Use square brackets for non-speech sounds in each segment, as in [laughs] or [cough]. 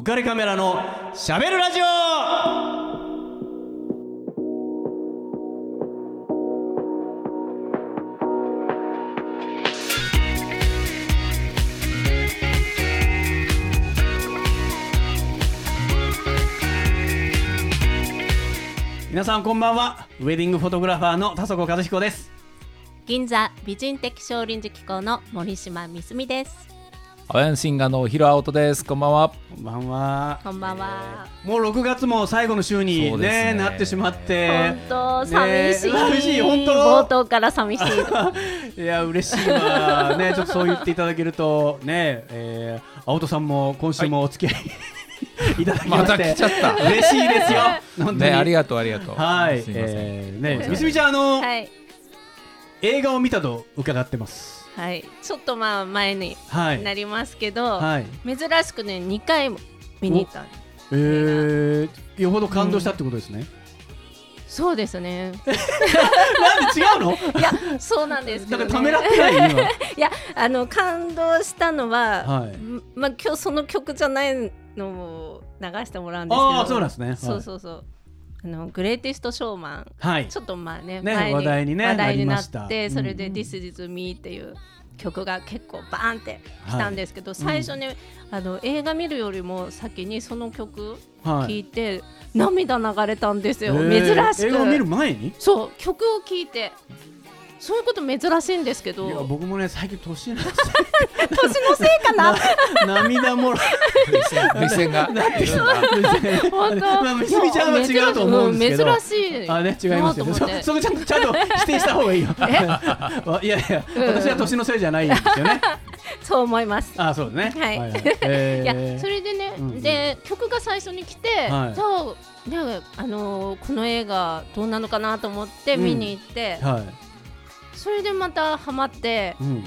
浮かれカメラのしゃべるラジオ。皆さんこんばんは。ウェディングフォトグラファーの田底和彦です。銀座美人的少林寺機構の森島みすみです。アヤンシンガーのヒロアオトです。こんばんは。こんばんは。こんばんは。もう6月も最後の週にねね。なってしまって。本当ね寂しい、寂しい本当。冒頭から寂しい。[laughs] いや嬉しいわ。ねちょっとそう言っていただけるとねえー、青戸さんも今週もお付き合い、い、ただきまたて来ちゃった。嬉しいですよ。[laughs] 本当に、ね、ありがとう、ありがとう。はい。すみません。えー、ねみすみちゃんあの、はい。映画を見たと伺ってますはい。ちょっとまあ前にはい。なりますけど、はい。珍しくね2回も見に行ったえー、よほど感動したってことですね、そうですね。[laughs] なんで違うの？いやそうなんですけど、ね、なんかためらってない今。[laughs] いやあの感動したのは、はい。んまあ今日その曲じゃないのを流してもらうんですけど。ああそうなんですね。はい。そうそうそうあのグレイテストショーマンはい。ちょっとまあねね話題にね話題になってそれでうん「This is me」っていう曲が結構バーンってきたんですけど、最初に、あの映画見るよりも先にその曲はい。聴いて、涙流れたんですよ、えー。珍し映画を見るく前に？そう曲を聴いてそういうこと珍しいんですけど。いや僕もね最近年なんです年のせいかな？[laughs] 涙もろ [laughs] 目線が。[laughs] 本当。まちゃんは違うと思うんですけど。珍しいあね違いますよね。そこちゃんとちゃんと否定した方がいいよ。わいやいやうん私は年のせいじゃないんですよね。そう思います。あそうですね。はい。えいやー。それでね、うんで曲が最初に来て、はい。じゃあねあのーこの映画どうなのかなと思って見に行って、はいそれでまたハマってうん。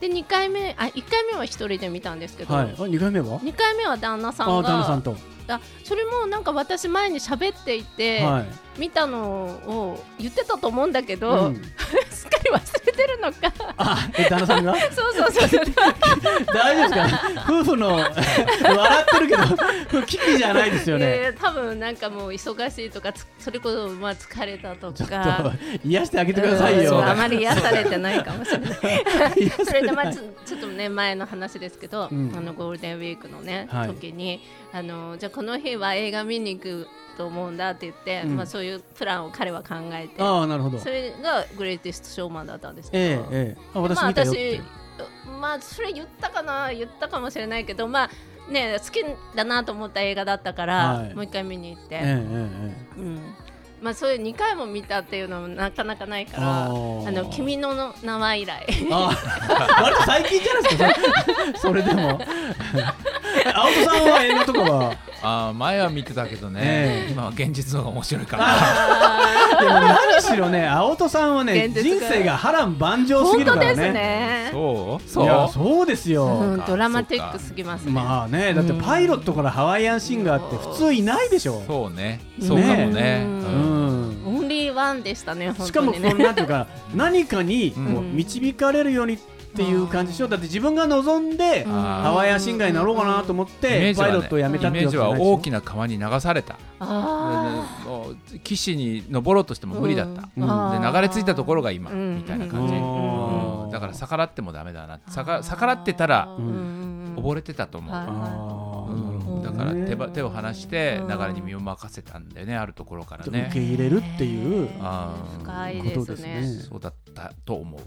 で2回目あ1回目は1人で見たんですけど、はい。あ二回目は？2回目は旦那さんあが旦那さんと。あそれもなんか私前に喋っていて、はい。見たのを言ってたと思うんだけど、うん。[laughs] すっかり忘れてるのか。あえ旦那さんが？[laughs] そうそうそう。そ [laughs] う大丈夫ですか？夫婦の [laughs] 笑ってるけど危機じゃないですよね。や多分なんかもう忙しいとかつそれこそまあ疲れたとちょっかと癒してあげてくださいよ。うんあまり癒されてないかもしれない。それでまあちょちょっとね前の話ですけど、うん。あのゴールデンウィークのね、はい。時にあのじゃあこの日は映画見に行くと思うんだって言って、うん。まあそういうプランを彼は考えてああなるほど。それがグレイテストショーマンだったんですけど、ええええ。あ私まあ私まあそれ言ったかな言ったかもしれないけどまあね好きだなと思った映画だったから、はい。もう一回見に行って、ええええうん。まあそれ2回も見たっていうのもなかなかないからあの君の名は以来。ああ。[laughs] 割と最近じゃないですかそれ。それでも。[laughs] 青戸さんは映画とかは？あー前は見てたけどえねえ、今は現実の方が面白いから。[laughs] でも何しろね青戸さんはね人生が波乱万丈すぎるからね。ね。そう？そう？そうですよ、うん、ドラマティックすぎますね、まあねだってパイロットからハワイアンシンガーって普通いないでしょ。そうね。そうかもね。ううん。ん。オンリーワンでしたね本しかもこ当にねうなんていうか [laughs] 何かに導かれるようにっていう感じでしょ。だって自分が望んでうんハワイアンシンガーになろうかなと思ってパイロットを辞めたっていうイメージは大きな川に流された。岸に登ろうとしても無理だった。で流れ着いたところが今うん。みたいな感じ。だから逆らってもダメだな。逆逆らってたらうん。溺れてたと思う。だから手ば手を離してうん流れに身を任せたんだよねあるところから受ねけ入れるっていう。ことですね。そうだったと思う、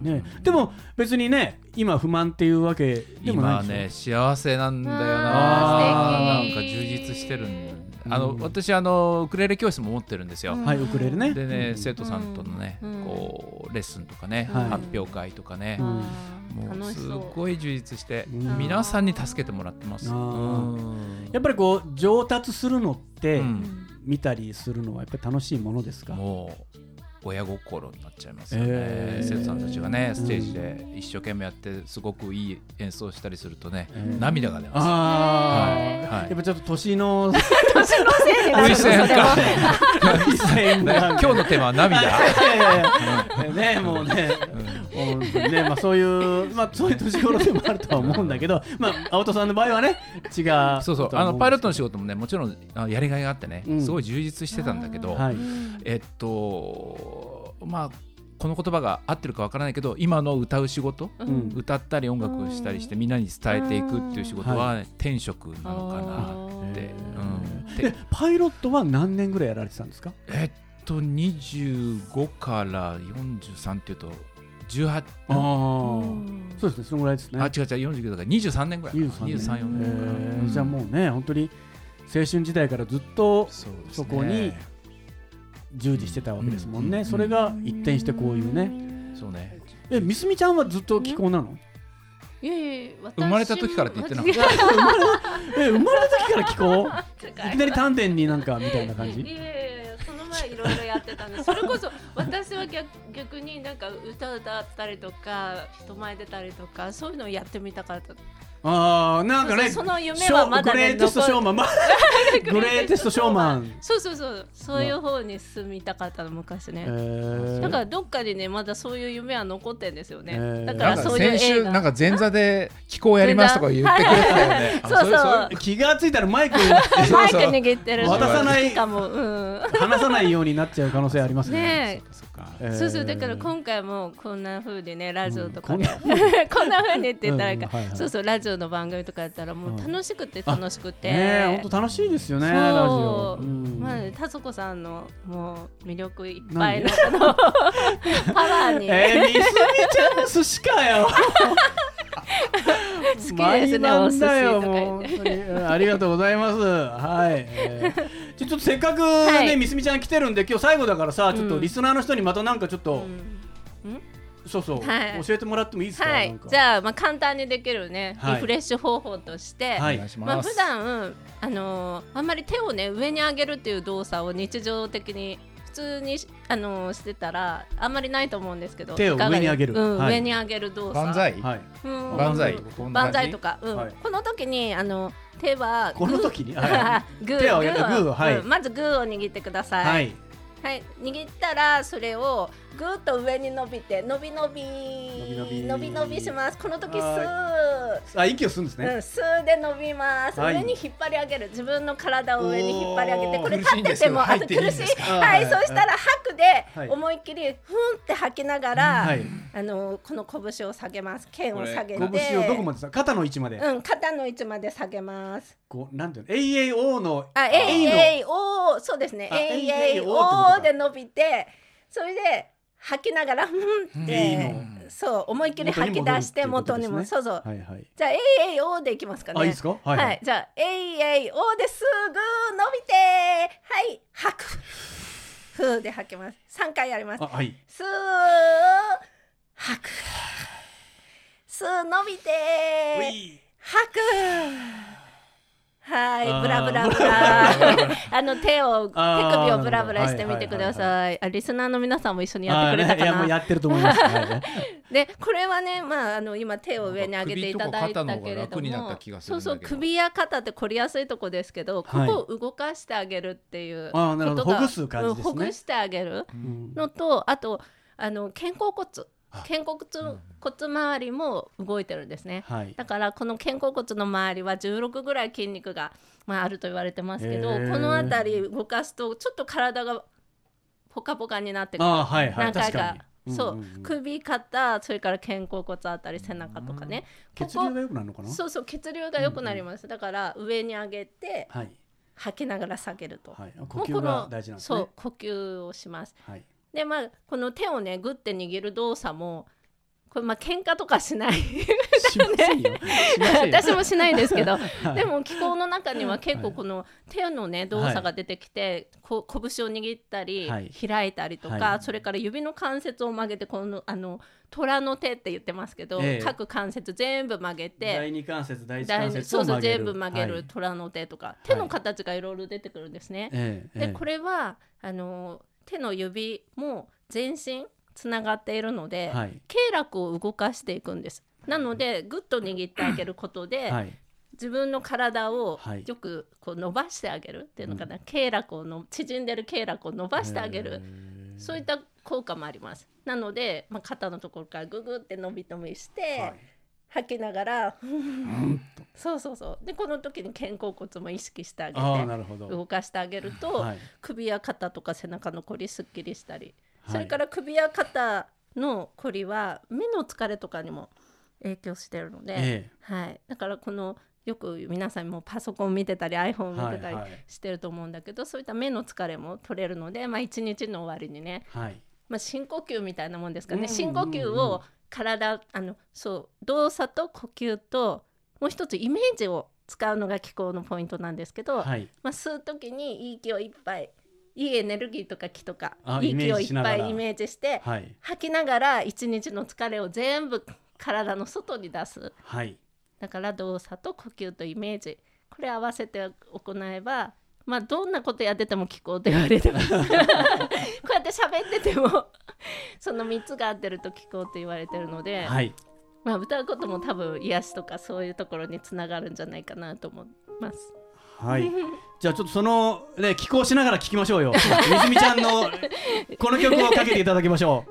ね、でも別にね今不満っていうわけでもない今でしょ。ね幸せなんだよな。なんか充実してるんあの、うん。私あのウクレレ教室も持ってるんですよ、はいウクレレね。でね、うん。生徒さんとのね、うん。こうレッスンとかね、はい。発表会とかね。もうす楽しそう。ごい充実して、うん。皆さんに助けてもらってます、やっぱりこう上達するのって、うん。見たりするのはやっぱり楽しいものですか？もう親心になっちゃいますよね、えー。生徒さんたちがねステージで一生懸命やってすごくいい演奏したりするとね、えー。涙が出ます。はい。はい。やっぱちょっと年の [laughs] 年のせいになる涙腺か。一線が今日のテーマは涙。[laughs] ねもうね、もう本当にね、まあそういうまあそういう年頃でもあるとは思うんだけど、まあ青戸さんの場合はね違う。そうそう。あのパイロットの仕事もねもちろんあやりがいがあってね、うん。すごい充実してたんだけど、はい。えっとまあこの言葉が合ってるかわからないけど今の歌う仕事、ううん。ん歌ったり音楽をしたりしてみんなに伝えていくっていう仕事は天職なのかなって、うパイロットは何年ぐらいやられてたんですか？えっと25から43っていうと18ああ、そうですねそのぐらいですね。あ違う違う49だから23年ぐらい23年。23 4年じゃあもうね本当に青春時代からずっとそこに従事してたわけですもんね。うんそれが一転してこういうね。そうねえみすみちゃんはずっと気候なの？いやいや私生まれた時からって言ってなかっ違うえ生まれた時から気候？違ういきなり丹田になんかみたいな感じ？いろいろやってたんでそれこそ私は逆逆になんか歌歌ったりとか人前出たりとかそういうのをやってみたかった。ああなんかねそうそうその夢はまだねグレーテストショーマン。ま [laughs] グレーテストショーマン。そうそうそう。そういう方に進みたかったの昔ね、えー。だからどっかにねまだそういう夢は残ってんですよね、えー。だかなんからそういう先週なんか前座で気候やりますとか言ってくれてたよね。あそうそう。気がついたらマイクマイク握ってる渡さない。かも、うん、話さないようになっちゃう可能性ありますね。ねそっかえー。そうそう。だから今回もこんな風にねラジオとかで、うん。こんな風に。[laughs] って言ったらうんはいはい。そうそうラジオの番組とかやったらもう楽しくて楽しくて、ねえ本当楽しいですよねラジオ。うん。まあね田底さんのもう魅力いっぱいのこの [laughs] パワーに、えー、みすみちゃんの寿司かよ。[laughs] 好きですねお寿司とか。ありがとうございます。はい。えーちょっとせっかくはい。ねみすみちゃん来てるんで今日最後だからさちょっとうん。リスナーの人にまたなんかちょっとうん？そうそう。はい。教えてもらってもいいですか？はい。か。じゃあまあ簡単にできるね、はい。リフレッシュ方法として、はい。まあ。普段あのーあんまり手をね上に上げるっていう動作を日常的に普通にあのーしてたらあんまりないと思うんですけど手を上に上げる。うんはい。上に上げる動作。万歳。はい。うん。万歳。万歳。とか、うん。はい。この時にあの手はこの時に？[laughs] はグー手を上げてグーグーを。はい。うん。まずグーを握ってください、はい。はい、握ったらそれをぐーっと上に伸びて伸び伸び伸び伸び。します。この時スはー。あ息を吸うんですね。うん、スーで伸びます、はい。上に引っ張り上げる。自分の体を上に引っ張り上げてこれ立っててもあと苦しい。はい、はい。そしたら吐くではい。思いっきりふんって吐きながら、はい。あのこの拳を下げます。剣を下げて。拳をどこまでさ肩の？位置まで。うん、肩の位置まで下げます。こうなんていうの？AAO のあ、の。A A O そうですね。AAO で伸びて、それで吐きながらふんっての、そう思いっきり吐き出して元にも、そうそう。じゃあ A A O でいきますかね。あいいですか？はいはい。じゃあ A A O ですぐ伸びて、はい吐く。ふーで吐きます。三回やりますあ。はい。すー吐く。すー伸びてうい吐くはいブラブラブラ。[laughs] あの手を手首をブラブラしてみてください。あリスナーの皆さんも一緒にやってくれたかな。やもう [laughs] やってると思います。はい。でこれはねまああの今手を上に上げていただいたけれどもった気がすそうるんだけどそう首や肩って凝りやすいとこですけどこはい。こを動かしてあげるっていうあーなるほど。ことがほぐす感じですね。うんほぐしてあげるうんのとあとあの肩甲骨あ肩甲骨骨周りも動いてるんですね。はい。だからこの肩甲骨の周りは16ぐらい筋肉が、まあ、あると言われてますけどへー。この辺り動かすとちょっと体がポカポカになってくる。はいはい。何回か確かに。そう,、うんうん。う。ん首肩それから肩甲骨あたり背中とかね。ここ血流が良くなるのかな？そうそう血流が良くなります、だから上に上げてはい。吐きながら下げると、はい。呼吸が大事なんですね。そう。呼吸をします。はい。でまあこの手をねグッて握る動作もこれまあ喧嘩とかしない。[laughs] 私もしないですけど、[laughs] はい。でも気候の中には結構この手のね動作が出てきて、こう拳を握ったり、はい。開いたりとか、はい。それから指の関節を曲げてこのあの虎の手って言ってますけど、ええ。各関節全部曲げて第二関節第一第関節そうそう。全部曲げるはい。虎の手とか、手の形がいろいろ出てくるんですね。ええでこれはあの手の指も全身つながっているので、はい。経絡を動かしていくんです。なのでぐっと握ってあげることで、はい。自分の体をはい。よくこう伸ばしてあげるっていうのかな、経絡をの縮んでる経絡を伸ばしてあげる、そういった効果もあります。なので、まあ、肩のところからググって伸び伸びして、はい吐きながら。うん。そうそうそう。でこの時に肩甲骨も意識してあげて動かしてあげると、はい。首や肩とか背中のこりすっきりしたり、はい。それから首や肩のこりは目の疲れとかにも影響してるので、えはい、だからこのよく皆さんもパソコン見てたり iPhone え見てたりはいはいしてると思うんだけど、そういった目の疲れも取れるので、まあ、一日の終わりにね、はい。まあ、深呼吸みたいなもんですかね、うん。深呼吸を体あのそう動作と呼吸ともう一つイメージを使うのが気候のポイントなんですけど、はい。まあ、吸う時にいい息をいっぱいいいエネルギーとか気とかあいい息をいっぱいイメージしてはい。吐きながら一日の疲れを全部体の外に出す。はい。だから動作と呼吸とイメージ。これ合わせて行えばまあどんなことやってても聞こうって言われてます。[laughs] こうやって喋ってても [laughs] その3つが合ってると聞こうって言われてるので、はいまあ、歌うことも多分癒しとかそういうところにつながるんじゃないかなと思います。はい。[laughs] じゃあちょっとそのね寄稿しながら聞きましょうよ。みずみちゃんのこの曲をかけていただきましょ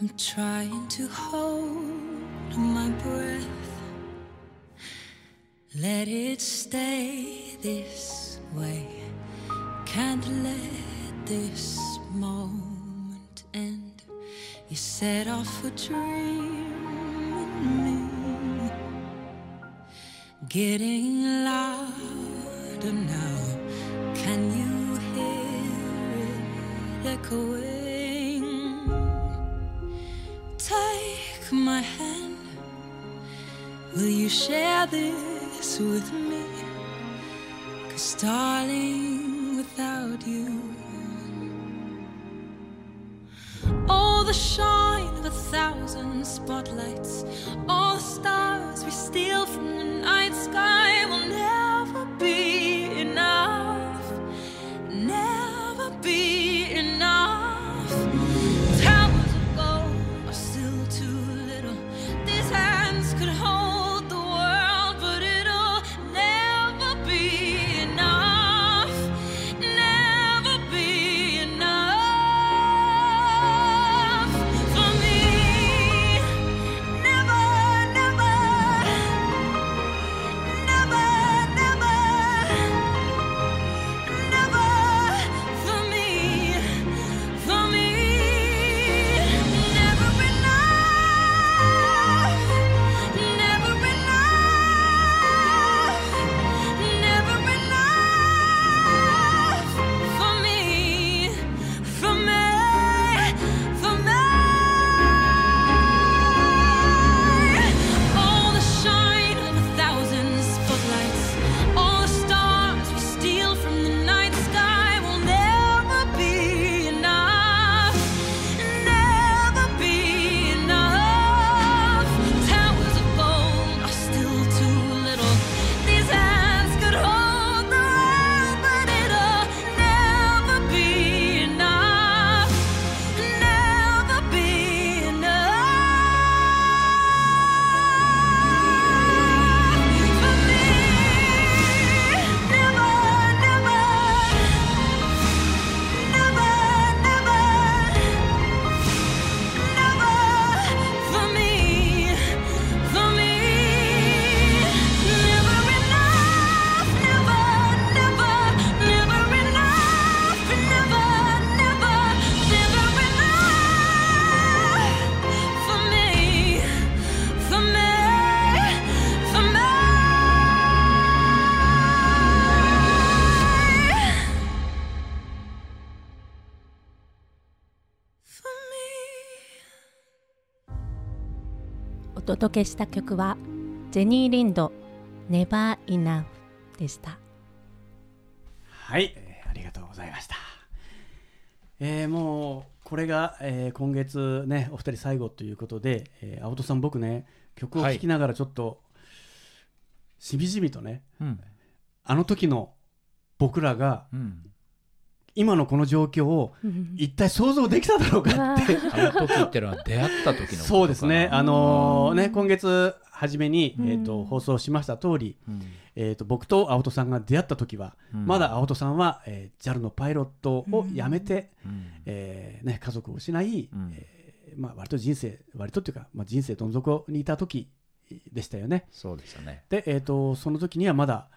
I'm trying to hold my breath. Let it stay this way. Can't let this moment end. You set off a dream in me. Getting louder now. Can you hear it echoing? Take my hand. Will you share this with me? Cause, darling, without you, the shine of a thousand spotlights, all the stars we steal from the night sky will never お届けした曲はジェニー・リンド「Never Enough」でした。はい、えーありがとうございました。えーもうこれが、えー今月ねお二人最後ということで、えー青戸さん僕ね曲を聴きながらちょっと、しみじみとねうんあの時の僕らがうん今のこの状況を一体想像できただろうかって。あの時ってのは出会った時のことかな。そうですね、あのーね今月初めに、うん。えー、と放送しました通り、うん。えー、と僕と青戸さんが出会った時は、うん。まだ青戸さんは、えー JAL のパイロットを辞めて、うん。えーね、家族を失い、うん。えーまあ、割と人生割とっていうか、まあ、人生どん底にいた時でしたよね。そうでしたね。で、えー、とその時にはまだ、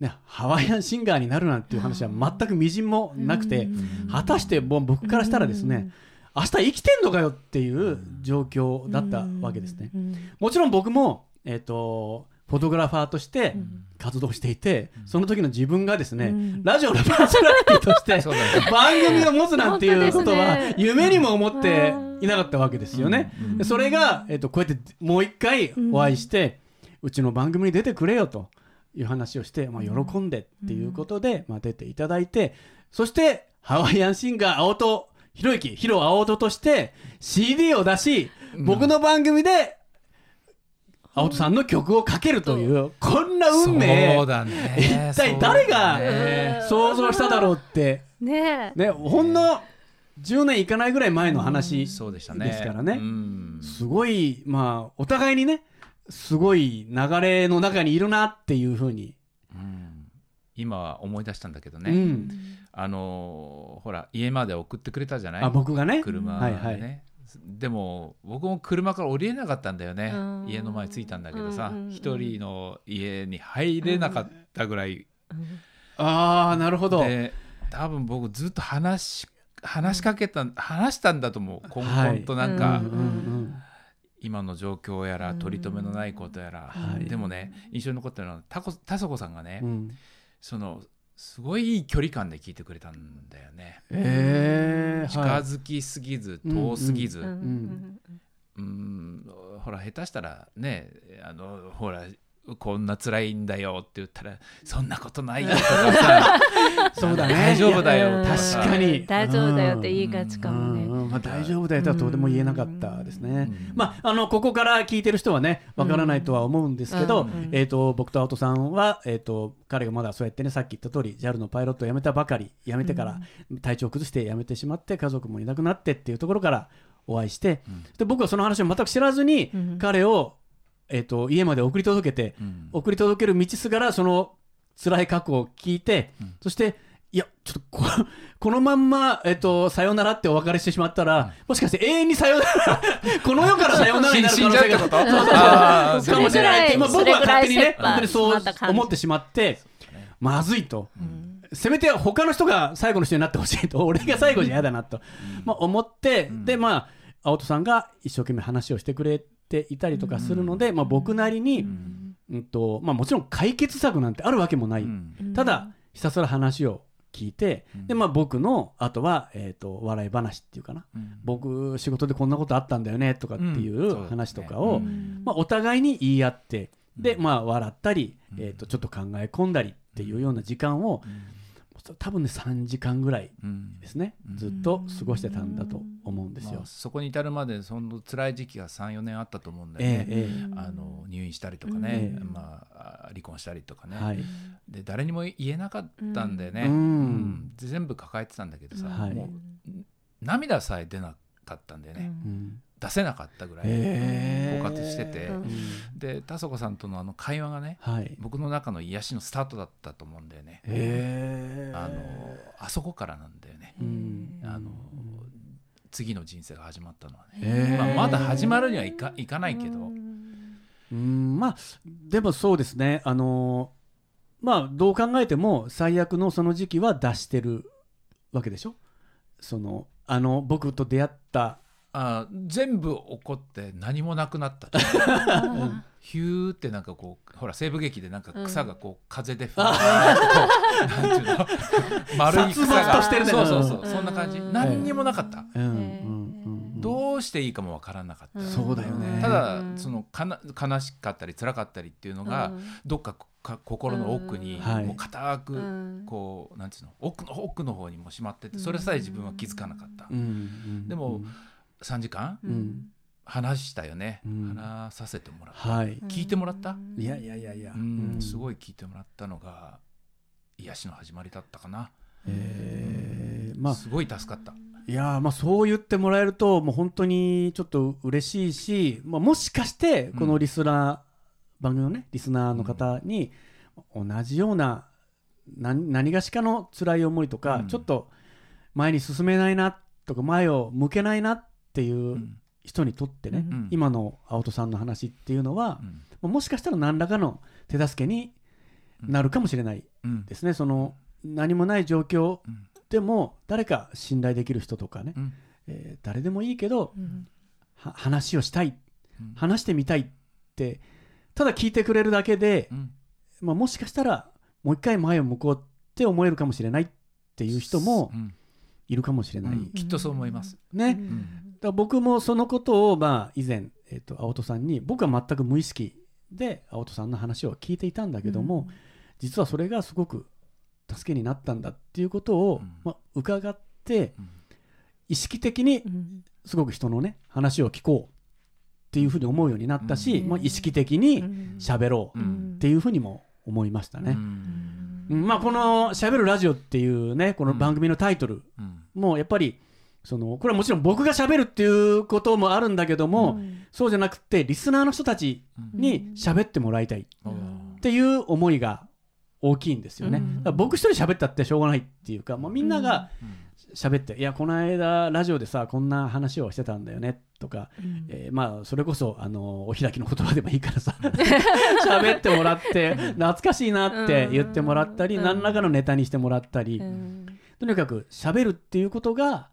ね、ハワイアンシンガーになるなんていう話は全くみじんもなくて、うん。果たしてもう僕からしたらですね、明日生きてんのかよっていう状況だったわけですね。もちろん僕も、えー、とフォトグラファーとして活動していて、その時の自分がですね、うん。ラジオのパーソナリティとして [laughs] 番組を持つなんていうことは夢にも思っていなかったわけですよね。うん。うんでそれが、えー、とこうやってもう一回お会いして、うちの番組に出てくれよという話をして、まあ、喜んでっていうことで、まあ、出ていただいてそしてハワイアンシンガー青戸博之ヒロ青戸として CD を出し、僕の番組で青戸さんの曲をかけるという、こんな運命そうだね。一体誰が想像しただろうって、ねえ。ね、ほんの10年いかないぐらい前の話そうでしたね。ですからね。うん。すごい、まあ、お互いにね、すごい流れの中にいるなっていうふうに。うん。今思い出したんだけどうね、ん、あのーほら家まで送ってくれたじゃない？あ僕がね？車はいね、はい。でも僕も車から降りれなかったんだよね。うん。家の前着いたんだけどさうんうんうん一人の家に入れなかったぐらい。ああ、なるほど。で多分僕ずっと話し話しかけた話したんだと思う。こんこんとなんか、はいうんうん今の状況やら取り留めのないことやら、はい。でもね印象に残ってるのはたこ田底さんがね、うん。うんそのすごいいい距離感で聞いてくれたんだよね。えー、近はい。づきすぎず遠すぎず、ううんんほら下手したらねあのほらこんな辛いんだよって言ったらそんなことないよ。とかさそうだね。大丈夫だよ。確かに。大丈夫だよって言いがちかもね。うん。うん。まあ、大丈夫だよとはとても言えなかったですね。うん。まあ、あのここから聞いてる人はねわからないとは思うんですけど、えー、と僕と青戸さんは、えー、と彼がまだそうやってねさっき言った通り JAL のパイロットを辞めたばかり辞めてから体調を崩して辞めてしまって家族もいなくなってっていうところからお会いして、うん。で僕はその話を全く知らずにうん。彼を、えー、と家まで送り届けて、うん。送り届ける道すがらその辛い過去を聞いて、うん。そしていやちょっとこ [laughs] このまんま、えっと、さよならってお別れしてしまったら、もしかして永遠にさよなら [laughs] この世からさよならになる可能性がかもしれない。って、まあ、僕は勝手にね本当にそう思ってしまってまずいと。うん。せめて他の人が最後の人になってほしいと。[laughs] 俺が最後じゃ嫌だなと、まあ、思って、ん。でまあ青戸さんが一生懸命話をしてくれていたりとかするので、まあ、僕なりに、うん。とまあ、もちろん解決策なんてあるわけもない、うん。ただひたすら話を聞いて、うん。でまあ、僕のあとは、えー、と笑い話っていうかな。うん。僕仕事でこんなことあったんだよねとかっていう話とかを、うん。まあ、お互いに言い合ってで、うん。まあ、笑ったり、うん。えー、とちょっと考え込んだりっていうような時間を多分ね3時間ぐらいうん。ですね。うん。ずっと過ごしてたんだと思うんですよ。まあ。そこに至るまでその辛い時期が34年あったと思うんだよね、えええあの入院したりとかえね、えまあ、離婚したりとかね、えはい。で誰にも言えなかったんだよね、うん。うん。で全部抱えてたんだけどさ、はい。もう涙さえ出なかったんだよね、うん出せなかったぐらい、ええ枯渇してて、うん。で田底さんとのあの会話がねはい。僕の中の癒しのスタートだったと思うんだよね、ええあのあそこからなんだよね、うん。あの次の人生が始まったのはね、ええまあ、まだ始まるにはいかいかないけど、うん。まあでもそうですね。あのまあどう考えても最悪のその時期は出してるわけでしょ？そのあの僕と出会ったあ全部起こって何もなくなった。ヒューってなんかこうほら西部劇でなんか草がこう風でふわーってこうなんていうの？丸い草が。としてるね。そうそうそう。うん。そんな感じ。うん何にもなかった。うんうんうんどうしていいかもわからなかった。そうだよね。ただうんそのかな悲しかったり辛かったりっていうのがどっかか心の奥にもう固うくん。こうなんていうの？奥の奥の方にもしまっててそれさえ自分は気づかなかった。でも3時間？話したよね。うん。話させてもらった。はい。聞いてもらった？いやいやいやいや。うん。すいごい聞いてもらったのが癒しの始まりだったかな。えー。まあ。すごい助かった。いやーまあそう言ってもらえるともう本当にちょっと嬉しいし、まあ、もしかしてこのリスナ番組のねリスナーの方に同じような何何がしかの辛い思いとか、うん。ちょっと前に進めないなとか前を向けないなっていううん。人にとってね、うん。今の青戸さんの話っていうのはう、ん。もしかしたら何らかの手助けになるかもしれないうん。ですね。その何もない状況うん。でも誰か信頼できる人とかね、うん。えー誰でもいいけどうん。は話をしたいうん。話してみたいってただ聞いてくれるだけで、うん。まあ、もしかしたらもう一回前を向こうって思えるかもしれないっていう人もうん。いるかもしれない、うん。きっとそう思います。ね、だ僕もそのことをまあ以前、えっと青戸さんに僕は全く無意識で青戸さんの話を聞いていたんだけども、実はそれがすごく助けになったんだっていうことを、うん。まあ、伺ってうん。意識的にうん。すごく人のね話を聞こうっていうふうに思うようになったし、うん。まあ、意識的にうん。喋ろううんっていうふうにも思いましたね。うん。うん。まあ、この「しゃべるラジオ」っていうねこの番組のタイトルうん。もやっぱりそのこれはもちろん僕がしゃべるっていうこともあるんだけども、そうじゃなくてリスナーの人たちに喋ってもらいたいっうんていう思いが大きいんですよね。うん。僕一人喋ったってしょうがないっていうか、もうみんなが喋って、いやこの間ラジオでさこんな話をしてたんだよねとか、えーまあそれこそあのお開きの言葉でもいいからさ [laughs] 喋ってもらって懐かしいなって言ってもらったり、うん。何らかのネタにしてもらったり、うん。とにかく喋るっていうことが、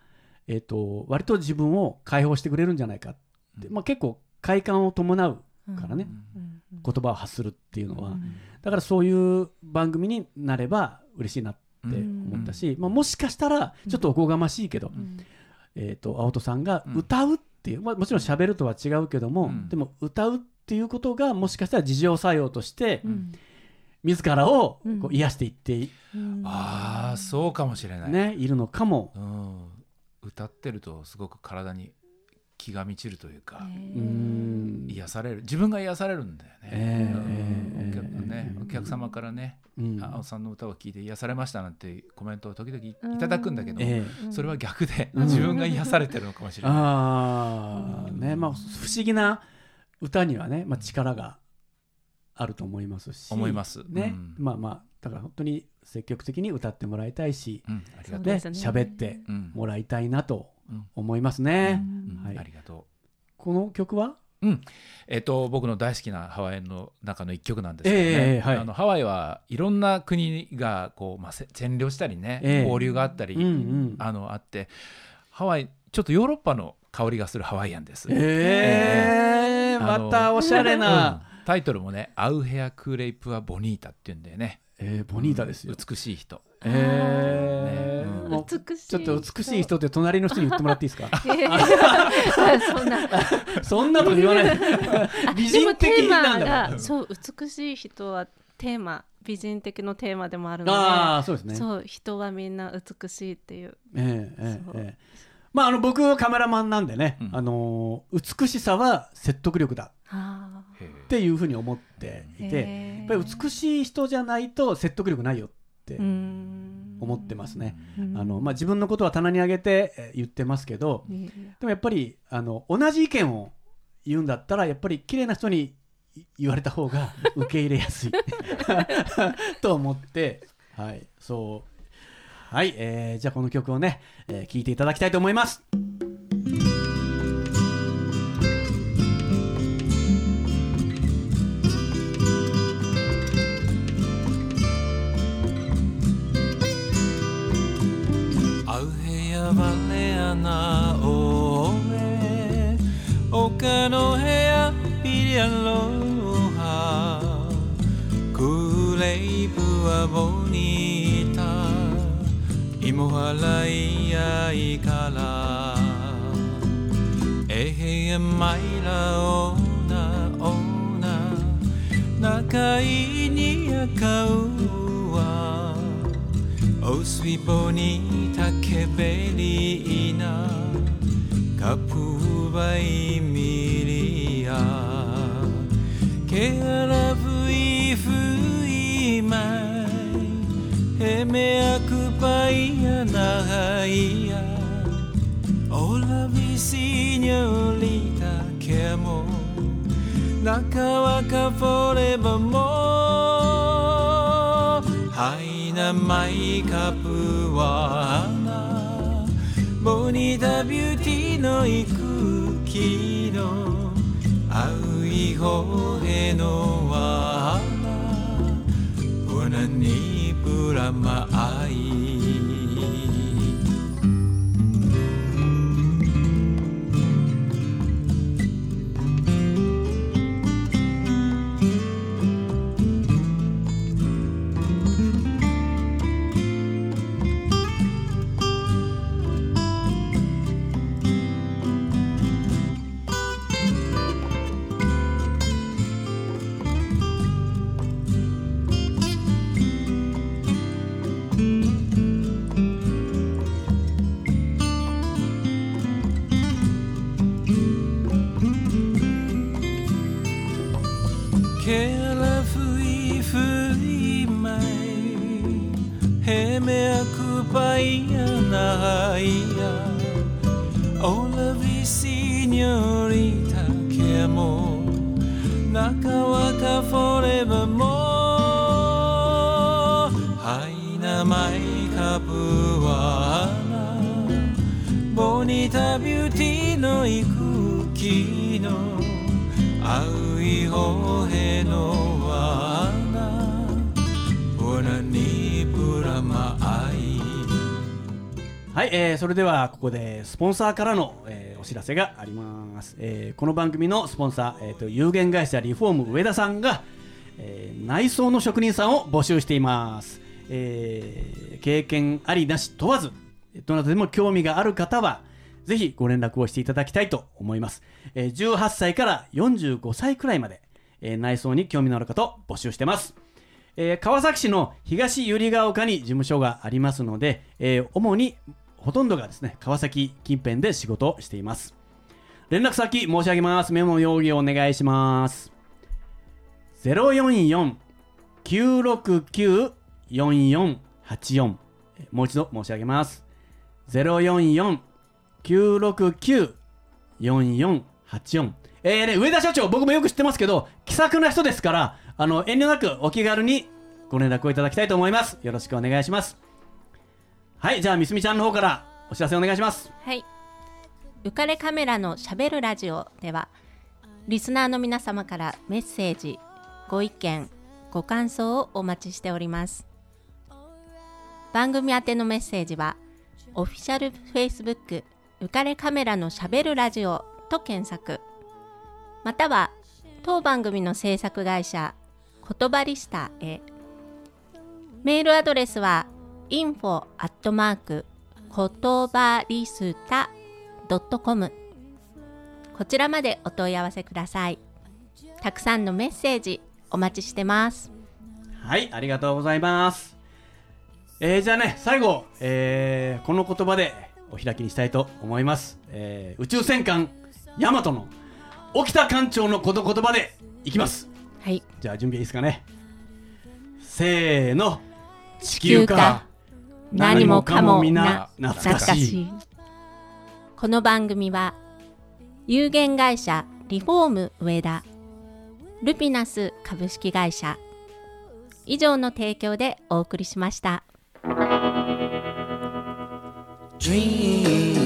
えー、と割と自分を解放してくれるんじゃないかって、まあ、結構快感を伴うからね、うん。言葉を発するっていうのは、うん。だからそういう番組になれば嬉しいなって思ったし、まあ、もしかしたらちょっとおこがましいけど、うん。えー、と青戸さんが歌うっていう、まあ、もちろん喋るとは違うけども、うん。でも歌うっていうことがもしかしたら自浄作用として、うん。自らをうん。こう癒していって、うんああそうかもしれない。ね、いるのかも、うん歌ってるとすごく体に気が満ちるというか、癒される。自分が癒されるんだよね,えうん、え。お客ねええ。お客様からね、うん。あ青さんの歌を聴いて癒されましたなんてコメントを時々いただくんだけど、ええ。それは逆で、うん。自分が癒されてるのかもしれない。ああねまあ不思議な歌にはね、まあ、力があると思いますし。思います。ね、うん。まあまあだから本当に積極的に歌ってもらいたいし、うん、ありがとう。ねそうで喋ってうん。もらいたいなとうん。思いますね、ありがとこの曲は？う。うん、えっと僕の大好きなハワイの中の一曲なんですけどね、ええはい。あのハワイはいろんな国がこう、まあ、せ占領したりね、ええ。交流があったり、うんうん。あのあってハワイちょっとヨーロッパの香りがするハワイアンです。ええあのまたおしゃれな、うん。タイトルもね「アウヘア・クレイプはボニータ」っていうんだよねえーボニータですよ、美しい人。えー。ねうん。もう美しいちょっと美しい人って隣の人に言ってもらっていいですか？そんな。[laughs] そんなこと言わない。美人でもテーマ的なんだ。がそう美しい人はテーマ美人的のテーマでもあるのでああそうですね。そう人はみんな美しいっていう。ええええそう。ええまああの僕はカメラマンなんでね、うん。あのー美しさは説得力だ。っていうふうに思っていてー。やっぱり美しい人じゃないと説得力ないよってうん。思ってますね。うん。あのまあ、自分のことは棚に上げてえー言ってますけどでもやっぱりあの同じ意見を言うんだったらやっぱり綺麗な人にい言われた方が受け入れやすい。[laughs] [laughs] と思ってはい。そうはい、えーじゃあこの曲をね、えー聴いていただきたいと思います。芋洗いやいからえへやマイラオナオナ仲いいにやかうわ Oh sweet bonita che bellina Capubai miria Che alla fui Oh la vi signorita che amor 中若フォレバもはいなマイカップはなモニタビューティーの行く気の青い方へのはなうなにプラマはい、えーそれではここでスポンサーからの、えーお知らせがあります、えーこの番組のスポンサー、えーと有限会社リフォーム上田さんが、えー内装の職人さんを募集しています、えー経験ありなし問わずどなたでも興味がある方はぜひご連絡をしていただきたいと思います、えー18歳から45歳くらいまで、えー内装に興味のある方を募集してます。えー川崎市の東百合ヶ丘に事務所がありますので、えー主にほとんどがですね川崎近辺で仕事をしています。連絡先申し上げます。メモ用意をお願いします。044-969-4484もう一度申し上げます。044-969-4484えーね、上田社長、僕もよく知ってますけど、気さくな人ですから、あの遠慮なくお気軽にご連絡をいただきたいと思います。よろしくお願いします。はい、じゃあ、みすみちゃんの方からお知らせお願いします。はい。浮かれカメラのしゃべるラジオでは、リスナーの皆様からメッセージ、ご意見、ご感想をお待ちしております。番組宛てのメッセージは、オフィシャル Facebook 浮かれカメラのしゃべるラジオと検索、または当番組の制作会社言葉リスタへ。メールアドレスは info アットマーク言葉リスタ .com こちらまでお問い合わせください。たくさんのメッセージお待ちしてます。はい、ありがとうございます。えー、じゃあね、最後、えーこの言葉でお開きにしたいと思います。えー宇宙戦艦ヤマトの沖田艦長のこの言葉でいきます。はい。じゃあ準備いいですかね。せーの。地球か何もかも皆懐懐かかしい。しい。この番組は有限会社リフォーム上田ルピナス株式会社以上の提供でお送りしました。Dream